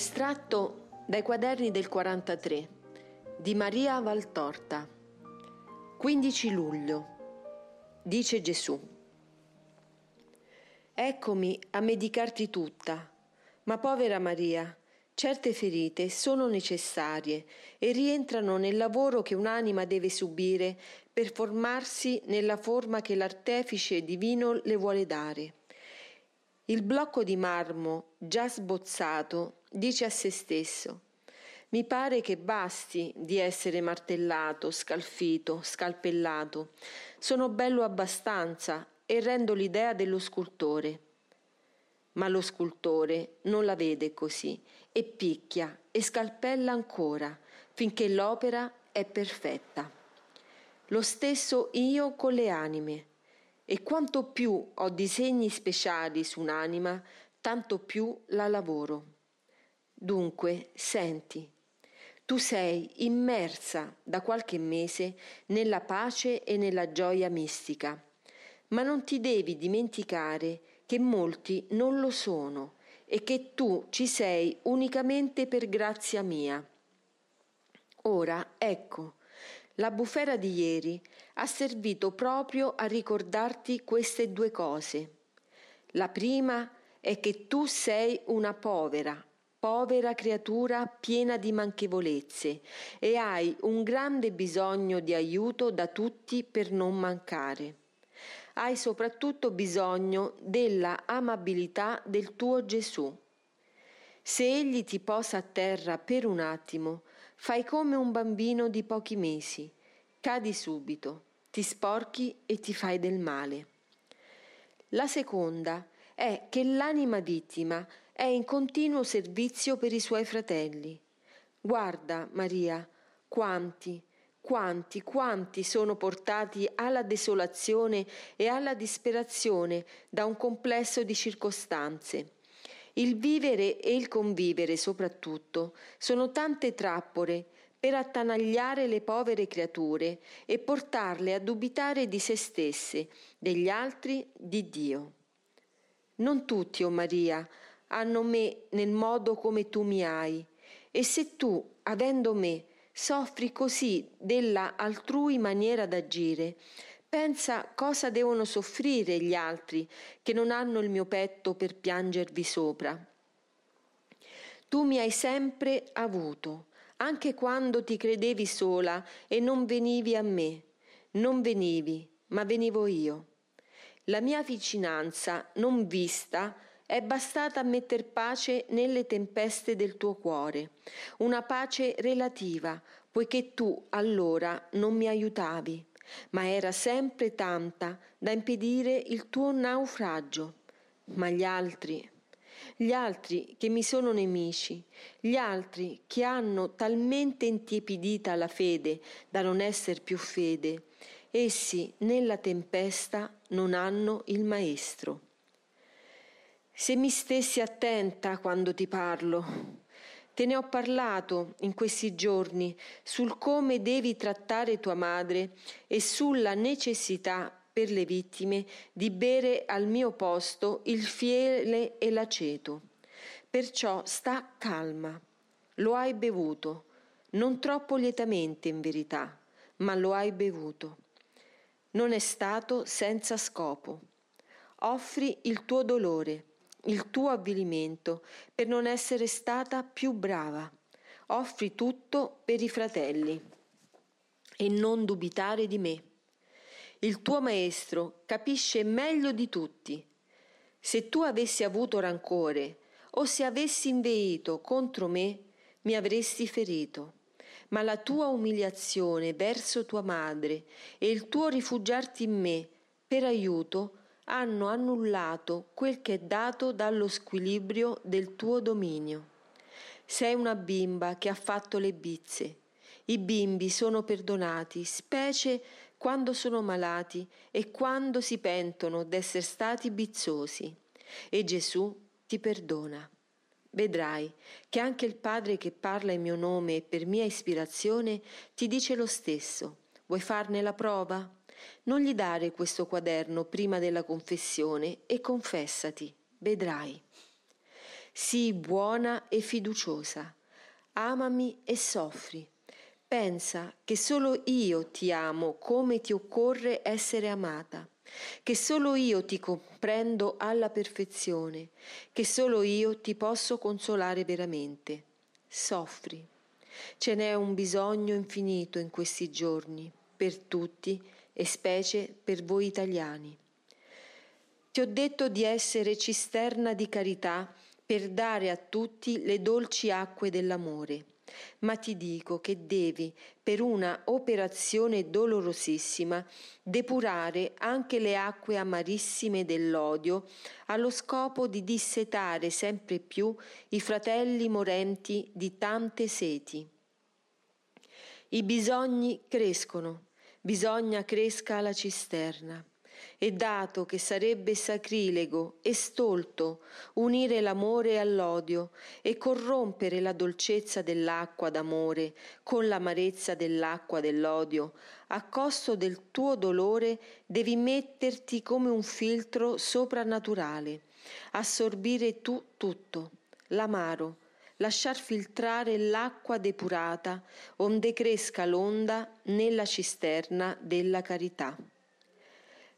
Estratto dai quaderni del 43 di Maria Valtorta 15 luglio Dice Gesù Eccomi a medicarti tutta, ma povera Maria, certe ferite sono necessarie e rientrano nel lavoro che un'anima deve subire per formarsi nella forma che l'artefice divino le vuole dare. Il blocco di marmo già sbozzato dice a se stesso mi pare che basti di essere martellato, scalfito, scalpellato. Sono bello abbastanza e rendo l'idea dello scultore. Ma lo scultore non la vede così e picchia e scalpella ancora finché l'opera è perfetta. Lo stesso io con le anime e quanto più ho disegni speciali su un'anima, tanto più la lavoro. Dunque, senti, tu sei immersa da qualche mese nella pace e nella gioia mistica, ma non ti devi dimenticare che molti non lo sono e che tu ci sei unicamente per grazia mia. Ora, ecco, la bufera di ieri ha servito proprio a ricordarti queste due cose. La prima è che tu sei una povera, povera creatura piena di manchevolezze e hai un grande bisogno di aiuto da tutti per non mancare. Hai soprattutto bisogno della amabilità del tuo Gesù. Se egli ti posa a terra per un attimo, Fai come un bambino di pochi mesi, cadi subito, ti sporchi e ti fai del male. La seconda è che l'anima vittima è in continuo servizio per i suoi fratelli. Guarda, Maria, quanti, quanti, quanti sono portati alla desolazione e alla disperazione da un complesso di circostanze il vivere e il convivere soprattutto sono tante trappole per attanagliare le povere creature e portarle a dubitare di se stesse, degli altri, di Dio. Non tutti, o oh Maria, hanno me nel modo come tu mi hai, e se tu, avendo me, soffri così della altrui maniera d'agire, Pensa cosa devono soffrire gli altri che non hanno il mio petto per piangervi sopra. Tu mi hai sempre avuto, anche quando ti credevi sola e non venivi a me. Non venivi, ma venivo io. La mia vicinanza non vista è bastata a metter pace nelle tempeste del tuo cuore, una pace relativa, poiché tu allora non mi aiutavi ma era sempre tanta da impedire il tuo naufragio. Ma gli altri, gli altri che mi sono nemici, gli altri che hanno talmente intiepidita la fede da non essere più fede, essi nella tempesta non hanno il Maestro. Se mi stessi attenta quando ti parlo, Te ne ho parlato in questi giorni sul come devi trattare tua madre e sulla necessità per le vittime di bere al mio posto il fiele e l'aceto. Perciò sta calma. Lo hai bevuto, non troppo lietamente in verità, ma lo hai bevuto. Non è stato senza scopo. Offri il tuo dolore il tuo avvilimento per non essere stata più brava. Offri tutto per i fratelli e non dubitare di me. Il tuo maestro capisce meglio di tutti. Se tu avessi avuto rancore o se avessi inveito contro me, mi avresti ferito. Ma la tua umiliazione verso tua madre e il tuo rifugiarti in me per aiuto hanno annullato quel che è dato dallo squilibrio del tuo dominio. Sei una bimba che ha fatto le bizze. I bimbi sono perdonati, specie quando sono malati e quando si pentono d'essere stati bizzosi. E Gesù ti perdona. Vedrai che anche il Padre che parla in mio nome e per mia ispirazione ti dice lo stesso. Vuoi farne la prova? Non gli dare questo quaderno prima della confessione e confessati, vedrai. sii buona e fiduciosa, amami e soffri. Pensa che solo io ti amo come ti occorre essere amata, che solo io ti comprendo alla perfezione, che solo io ti posso consolare veramente. Soffri. Ce n'è un bisogno infinito in questi giorni, per tutti e specie per voi italiani. Ti ho detto di essere cisterna di carità per dare a tutti le dolci acque dell'amore ma ti dico che devi, per una operazione dolorosissima, depurare anche le acque amarissime dell'odio, allo scopo di dissetare sempre più i fratelli morenti di tante seti. I bisogni crescono, bisogna cresca la cisterna. E dato che sarebbe sacrilego e stolto unire l'amore all'odio e corrompere la dolcezza dell'acqua d'amore con l'amarezza dell'acqua dell'odio, a costo del tuo dolore devi metterti come un filtro soprannaturale, assorbire tu tutto, l'amaro, lasciar filtrare l'acqua depurata, onde cresca l'onda nella cisterna della carità.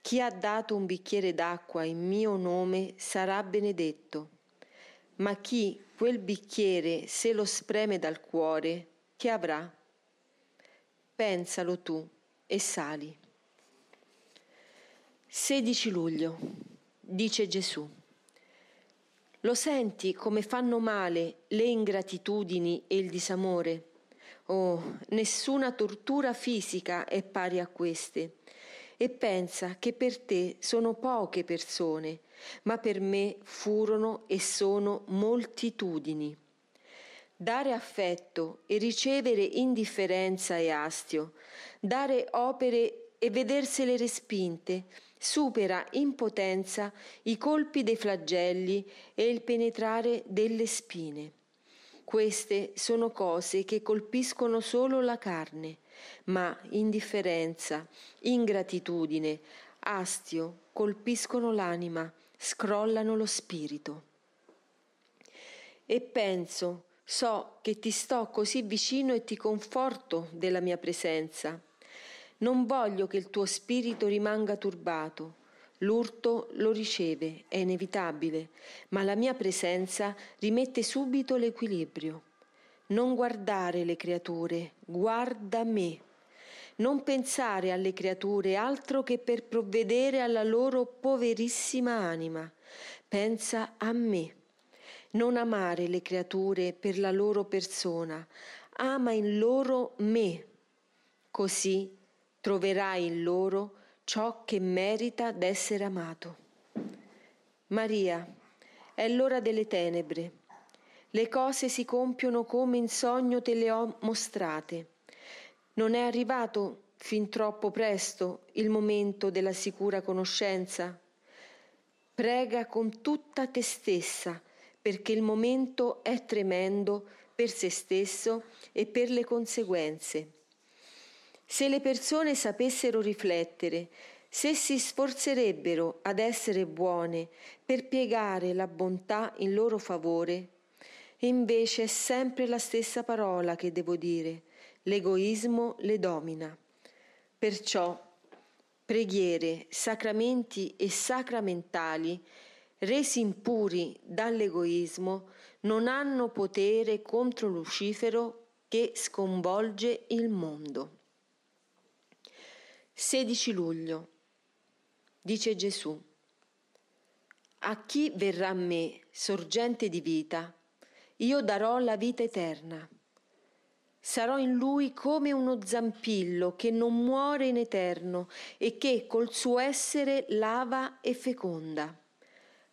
Chi ha dato un bicchiere d'acqua in mio nome sarà benedetto, ma chi quel bicchiere se lo spreme dal cuore, che avrà? Pensalo tu e sali. 16 luglio, dice Gesù. Lo senti come fanno male le ingratitudini e il disamore? Oh, nessuna tortura fisica è pari a queste e pensa che per te sono poche persone, ma per me furono e sono moltitudini. Dare affetto e ricevere indifferenza e astio, dare opere e vedersele respinte, supera in potenza i colpi dei flagelli e il penetrare delle spine. Queste sono cose che colpiscono solo la carne, ma indifferenza, ingratitudine, astio colpiscono l'anima, scrollano lo spirito. E penso, so che ti sto così vicino e ti conforto della mia presenza. Non voglio che il tuo spirito rimanga turbato. L'urto lo riceve, è inevitabile, ma la mia presenza rimette subito l'equilibrio. Non guardare le creature, guarda me. Non pensare alle creature altro che per provvedere alla loro poverissima anima. Pensa a me. Non amare le creature per la loro persona, ama in loro me. Così troverai in loro ciò che merita d'essere amato. Maria, è l'ora delle tenebre le cose si compiono come in sogno te le ho mostrate. Non è arrivato fin troppo presto il momento della sicura conoscenza? Prega con tutta te stessa, perché il momento è tremendo per se stesso e per le conseguenze. Se le persone sapessero riflettere, se si sforzerebbero ad essere buone per piegare la bontà in loro favore, invece è sempre la stessa parola che devo dire. L'egoismo le domina. Perciò preghiere, sacramenti e sacramentali, resi impuri dall'egoismo, non hanno potere contro Lucifero che sconvolge il mondo. 16 luglio. Dice Gesù. A chi verrà a me, sorgente di vita, io darò la vita eterna. Sarò in lui come uno zampillo che non muore in eterno e che col suo essere lava e feconda.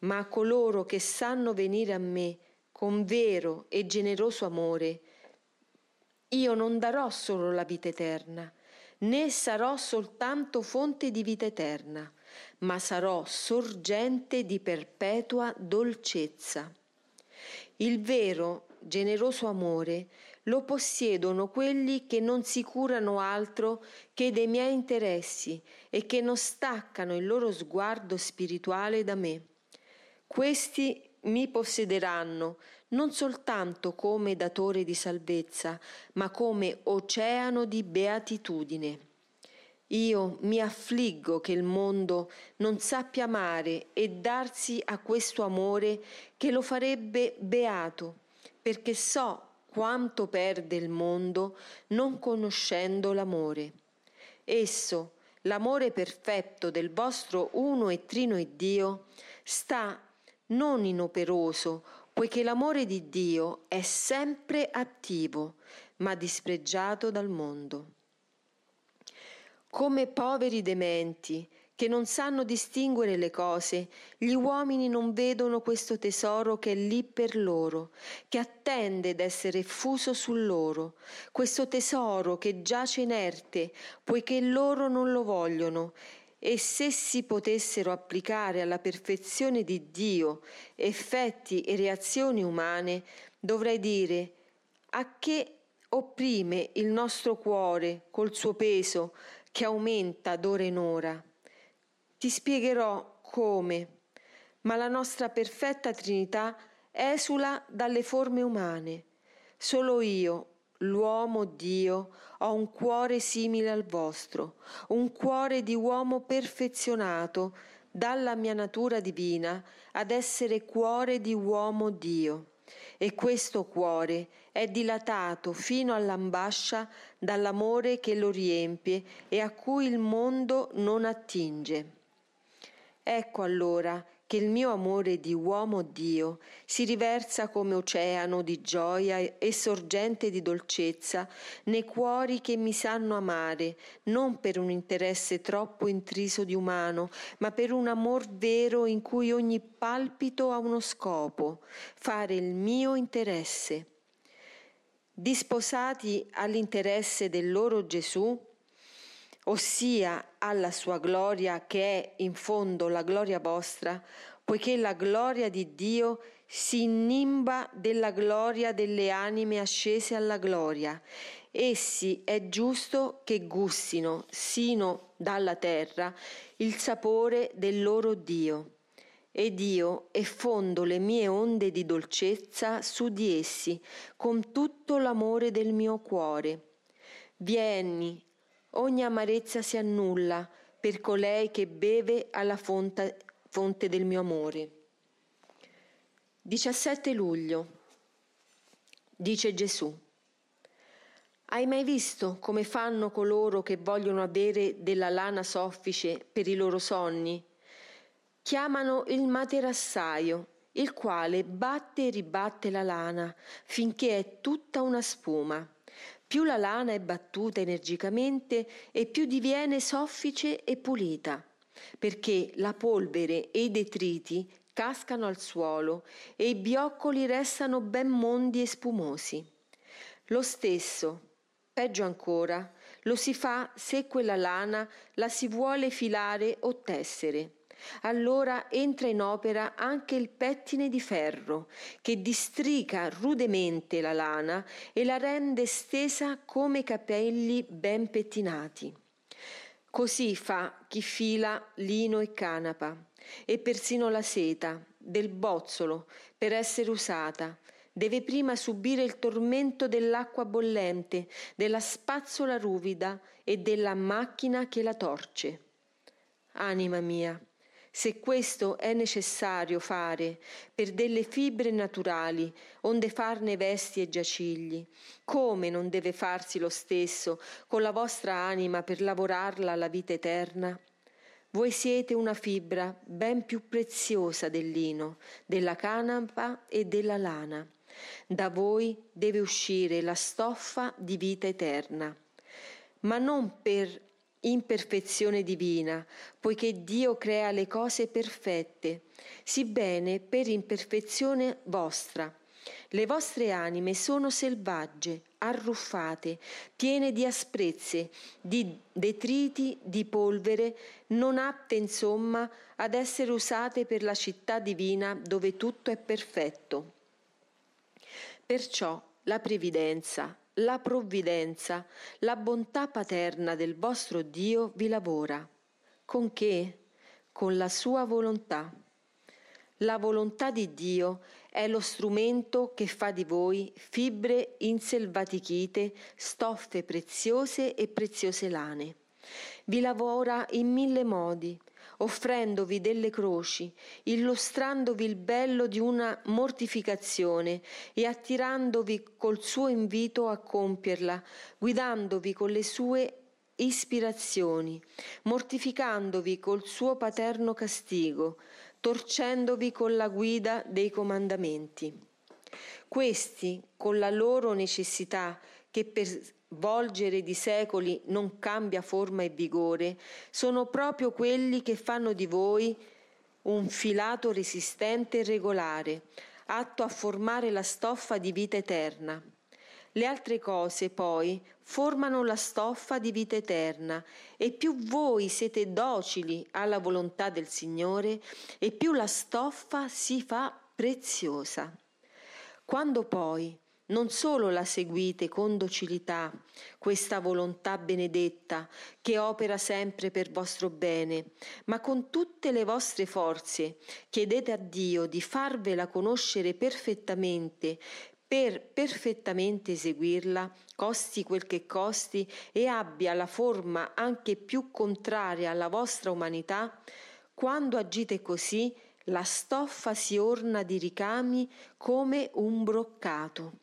Ma a coloro che sanno venire a me con vero e generoso amore, io non darò solo la vita eterna, né sarò soltanto fonte di vita eterna, ma sarò sorgente di perpetua dolcezza. Il vero, generoso amore lo possiedono quelli che non si curano altro che dei miei interessi e che non staccano il loro sguardo spirituale da me. Questi mi possederanno non soltanto come datore di salvezza, ma come oceano di beatitudine. Io mi affliggo che il mondo non sappia amare e darsi a questo amore che lo farebbe beato, perché so quanto perde il mondo non conoscendo l'amore. Esso, l'amore perfetto del vostro uno e trino e Dio, sta non inoperoso, poiché l'amore di Dio è sempre attivo, ma dispregiato dal mondo. Come poveri dementi, che non sanno distinguere le cose, gli uomini non vedono questo tesoro che è lì per loro, che attende d'essere fuso su loro, questo tesoro che giace inerte, poiché loro non lo vogliono, e se si potessero applicare alla perfezione di Dio effetti e reazioni umane, dovrei dire a che opprime il nostro cuore col suo peso, che aumenta d'ora in ora. Ti spiegherò come, ma la nostra perfetta Trinità esula dalle forme umane. Solo io, l'uomo Dio, ho un cuore simile al vostro, un cuore di uomo perfezionato dalla mia natura divina ad essere cuore di uomo Dio e questo cuore è dilatato fino all'ambascia dall'amore che lo riempie e a cui il mondo non attinge. Ecco allora che il mio amore di uomo Dio si riversa come oceano di gioia e sorgente di dolcezza nei cuori che mi sanno amare, non per un interesse troppo intriso di umano, ma per un amor vero in cui ogni palpito ha uno scopo, fare il mio interesse. Disposati all'interesse del loro Gesù, ossia alla sua gloria che è in fondo la gloria vostra, poiché la gloria di Dio si innimba della gloria delle anime ascese alla gloria. Essi è giusto che gustino, sino dalla terra, il sapore del loro Dio. Ed io effondo le mie onde di dolcezza su di essi, con tutto l'amore del mio cuore. Vieni, ogni amarezza si annulla per colei che beve alla fonte, fonte del mio amore. 17 luglio. Dice Gesù. Hai mai visto come fanno coloro che vogliono avere della lana soffice per i loro sonni? Chiamano il materassaio, il quale batte e ribatte la lana finché è tutta una spuma. Più la lana è battuta energicamente e più diviene soffice e pulita, perché la polvere e i detriti cascano al suolo e i bioccoli restano ben mondi e spumosi. Lo stesso, peggio ancora, lo si fa se quella lana la si vuole filare o tessere allora entra in opera anche il pettine di ferro, che districa rudemente la lana e la rende stesa come capelli ben pettinati. Così fa chi fila lino e canapa, e persino la seta del bozzolo per essere usata, deve prima subire il tormento dell'acqua bollente, della spazzola ruvida e della macchina che la torce. Anima mia, se questo è necessario fare per delle fibre naturali, onde farne vesti e giacigli, come non deve farsi lo stesso con la vostra anima per lavorarla alla vita eterna? Voi siete una fibra ben più preziosa del lino, della canapa e della lana. Da voi deve uscire la stoffa di vita eterna, ma non per imperfezione divina, poiché Dio crea le cose perfette, sibbene per imperfezione vostra. Le vostre anime sono selvagge, arruffate, piene di asprezze, di detriti, di polvere, non atte insomma ad essere usate per la città divina dove tutto è perfetto. Perciò la previdenza, la provvidenza, la bontà paterna del vostro Dio vi lavora. Con che? Con la sua volontà. La volontà di Dio è lo strumento che fa di voi fibre inselvatichite, stoffe preziose e preziose lane. Vi lavora in mille modi, offrendovi delle croci, illustrandovi il bello di una mortificazione e attirandovi col suo invito a compierla, guidandovi con le sue ispirazioni, mortificandovi col suo paterno castigo, torcendovi con la guida dei comandamenti. Questi, con la loro necessità, che per volgere di secoli non cambia forma e vigore, sono proprio quelli che fanno di voi un filato resistente e regolare, atto a formare la stoffa di vita eterna. Le altre cose, poi, formano la stoffa di vita eterna e più voi siete docili alla volontà del Signore e più la stoffa si fa preziosa. Quando poi non solo la seguite con docilità, questa volontà benedetta che opera sempre per vostro bene, ma con tutte le vostre forze chiedete a Dio di farvela conoscere perfettamente per perfettamente eseguirla, costi quel che costi e abbia la forma anche più contraria alla vostra umanità, quando agite così la stoffa si orna di ricami come un broccato.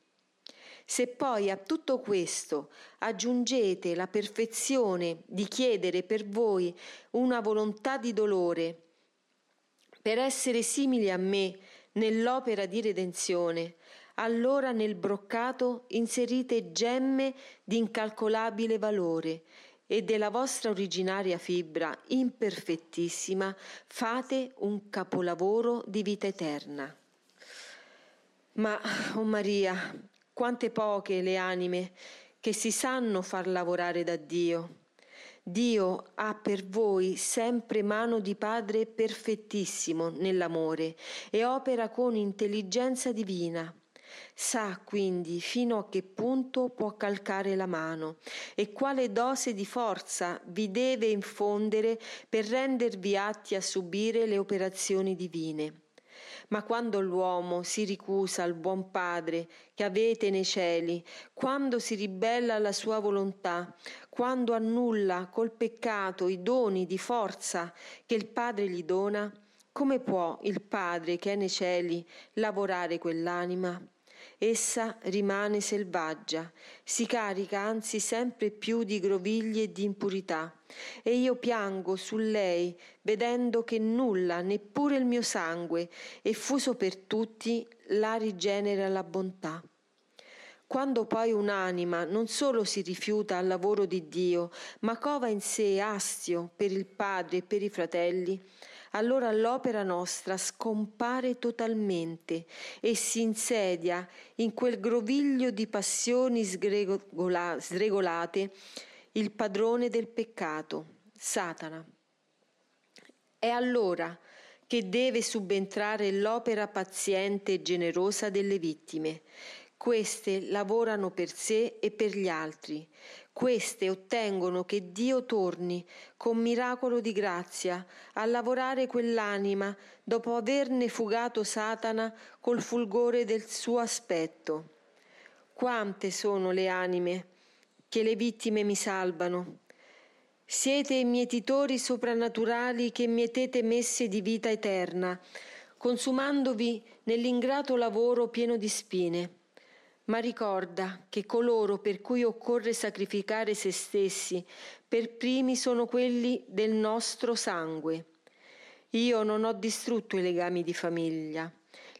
Se poi a tutto questo aggiungete la perfezione di chiedere per voi una volontà di dolore, per essere simili a me nell'opera di redenzione, allora nel broccato inserite gemme di incalcolabile valore e della vostra originaria fibra imperfettissima fate un capolavoro di vita eterna. Ma, oh Maria, quante poche le anime che si sanno far lavorare da Dio. Dio ha per voi sempre mano di Padre perfettissimo nell'amore e opera con intelligenza divina. Sa quindi fino a che punto può calcare la mano e quale dose di forza vi deve infondere per rendervi atti a subire le operazioni divine. Ma quando l'uomo si ricusa al buon Padre che avete nei cieli, quando si ribella alla sua volontà, quando annulla col peccato i doni di forza che il Padre gli dona, come può il Padre che è nei cieli lavorare quell'anima? Essa rimane selvaggia, si carica anzi sempre più di grovigli e di impurità, e io piango su lei, vedendo che nulla, neppure il mio sangue, effuso per tutti, la rigenera la bontà. Quando poi un'anima non solo si rifiuta al lavoro di Dio, ma cova in sé astio per il Padre e per i fratelli, allora l'opera nostra scompare totalmente e si insedia in quel groviglio di passioni sgregola- sregolate il padrone del peccato, Satana. È allora che deve subentrare l'opera paziente e generosa delle vittime. Queste lavorano per sé e per gli altri, queste ottengono che Dio torni con miracolo di grazia a lavorare quell'anima dopo averne fugato Satana col fulgore del suo aspetto. Quante sono le anime che le vittime mi salvano. Siete mietitori soprannaturali che mietete messe di vita eterna, consumandovi nell'ingrato lavoro pieno di spine ma ricorda che coloro per cui occorre sacrificare se stessi per primi sono quelli del nostro sangue. Io non ho distrutto i legami di famiglia,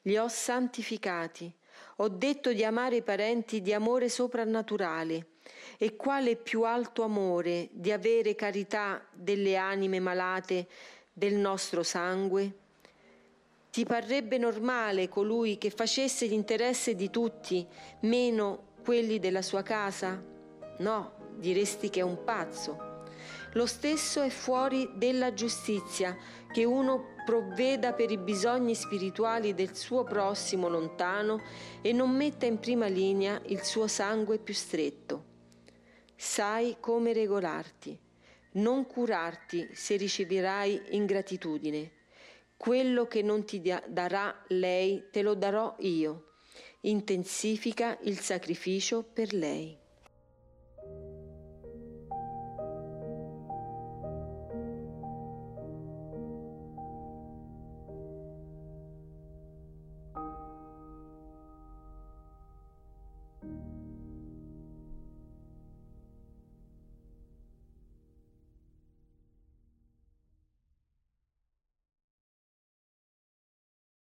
li ho santificati. Ho detto di amare i parenti di amore soprannaturale. E quale più alto amore di avere carità delle anime malate del nostro sangue? Ti parrebbe normale colui che facesse l'interesse di tutti, meno quelli della sua casa? No, diresti che è un pazzo. Lo stesso è fuori della giustizia, che uno provveda per i bisogni spirituali del suo prossimo lontano e non metta in prima linea il suo sangue più stretto. Sai come regolarti, non curarti se riceverai ingratitudine Quello che non ti darà lei te lo darò io. Intensifica il sacrificio per lei.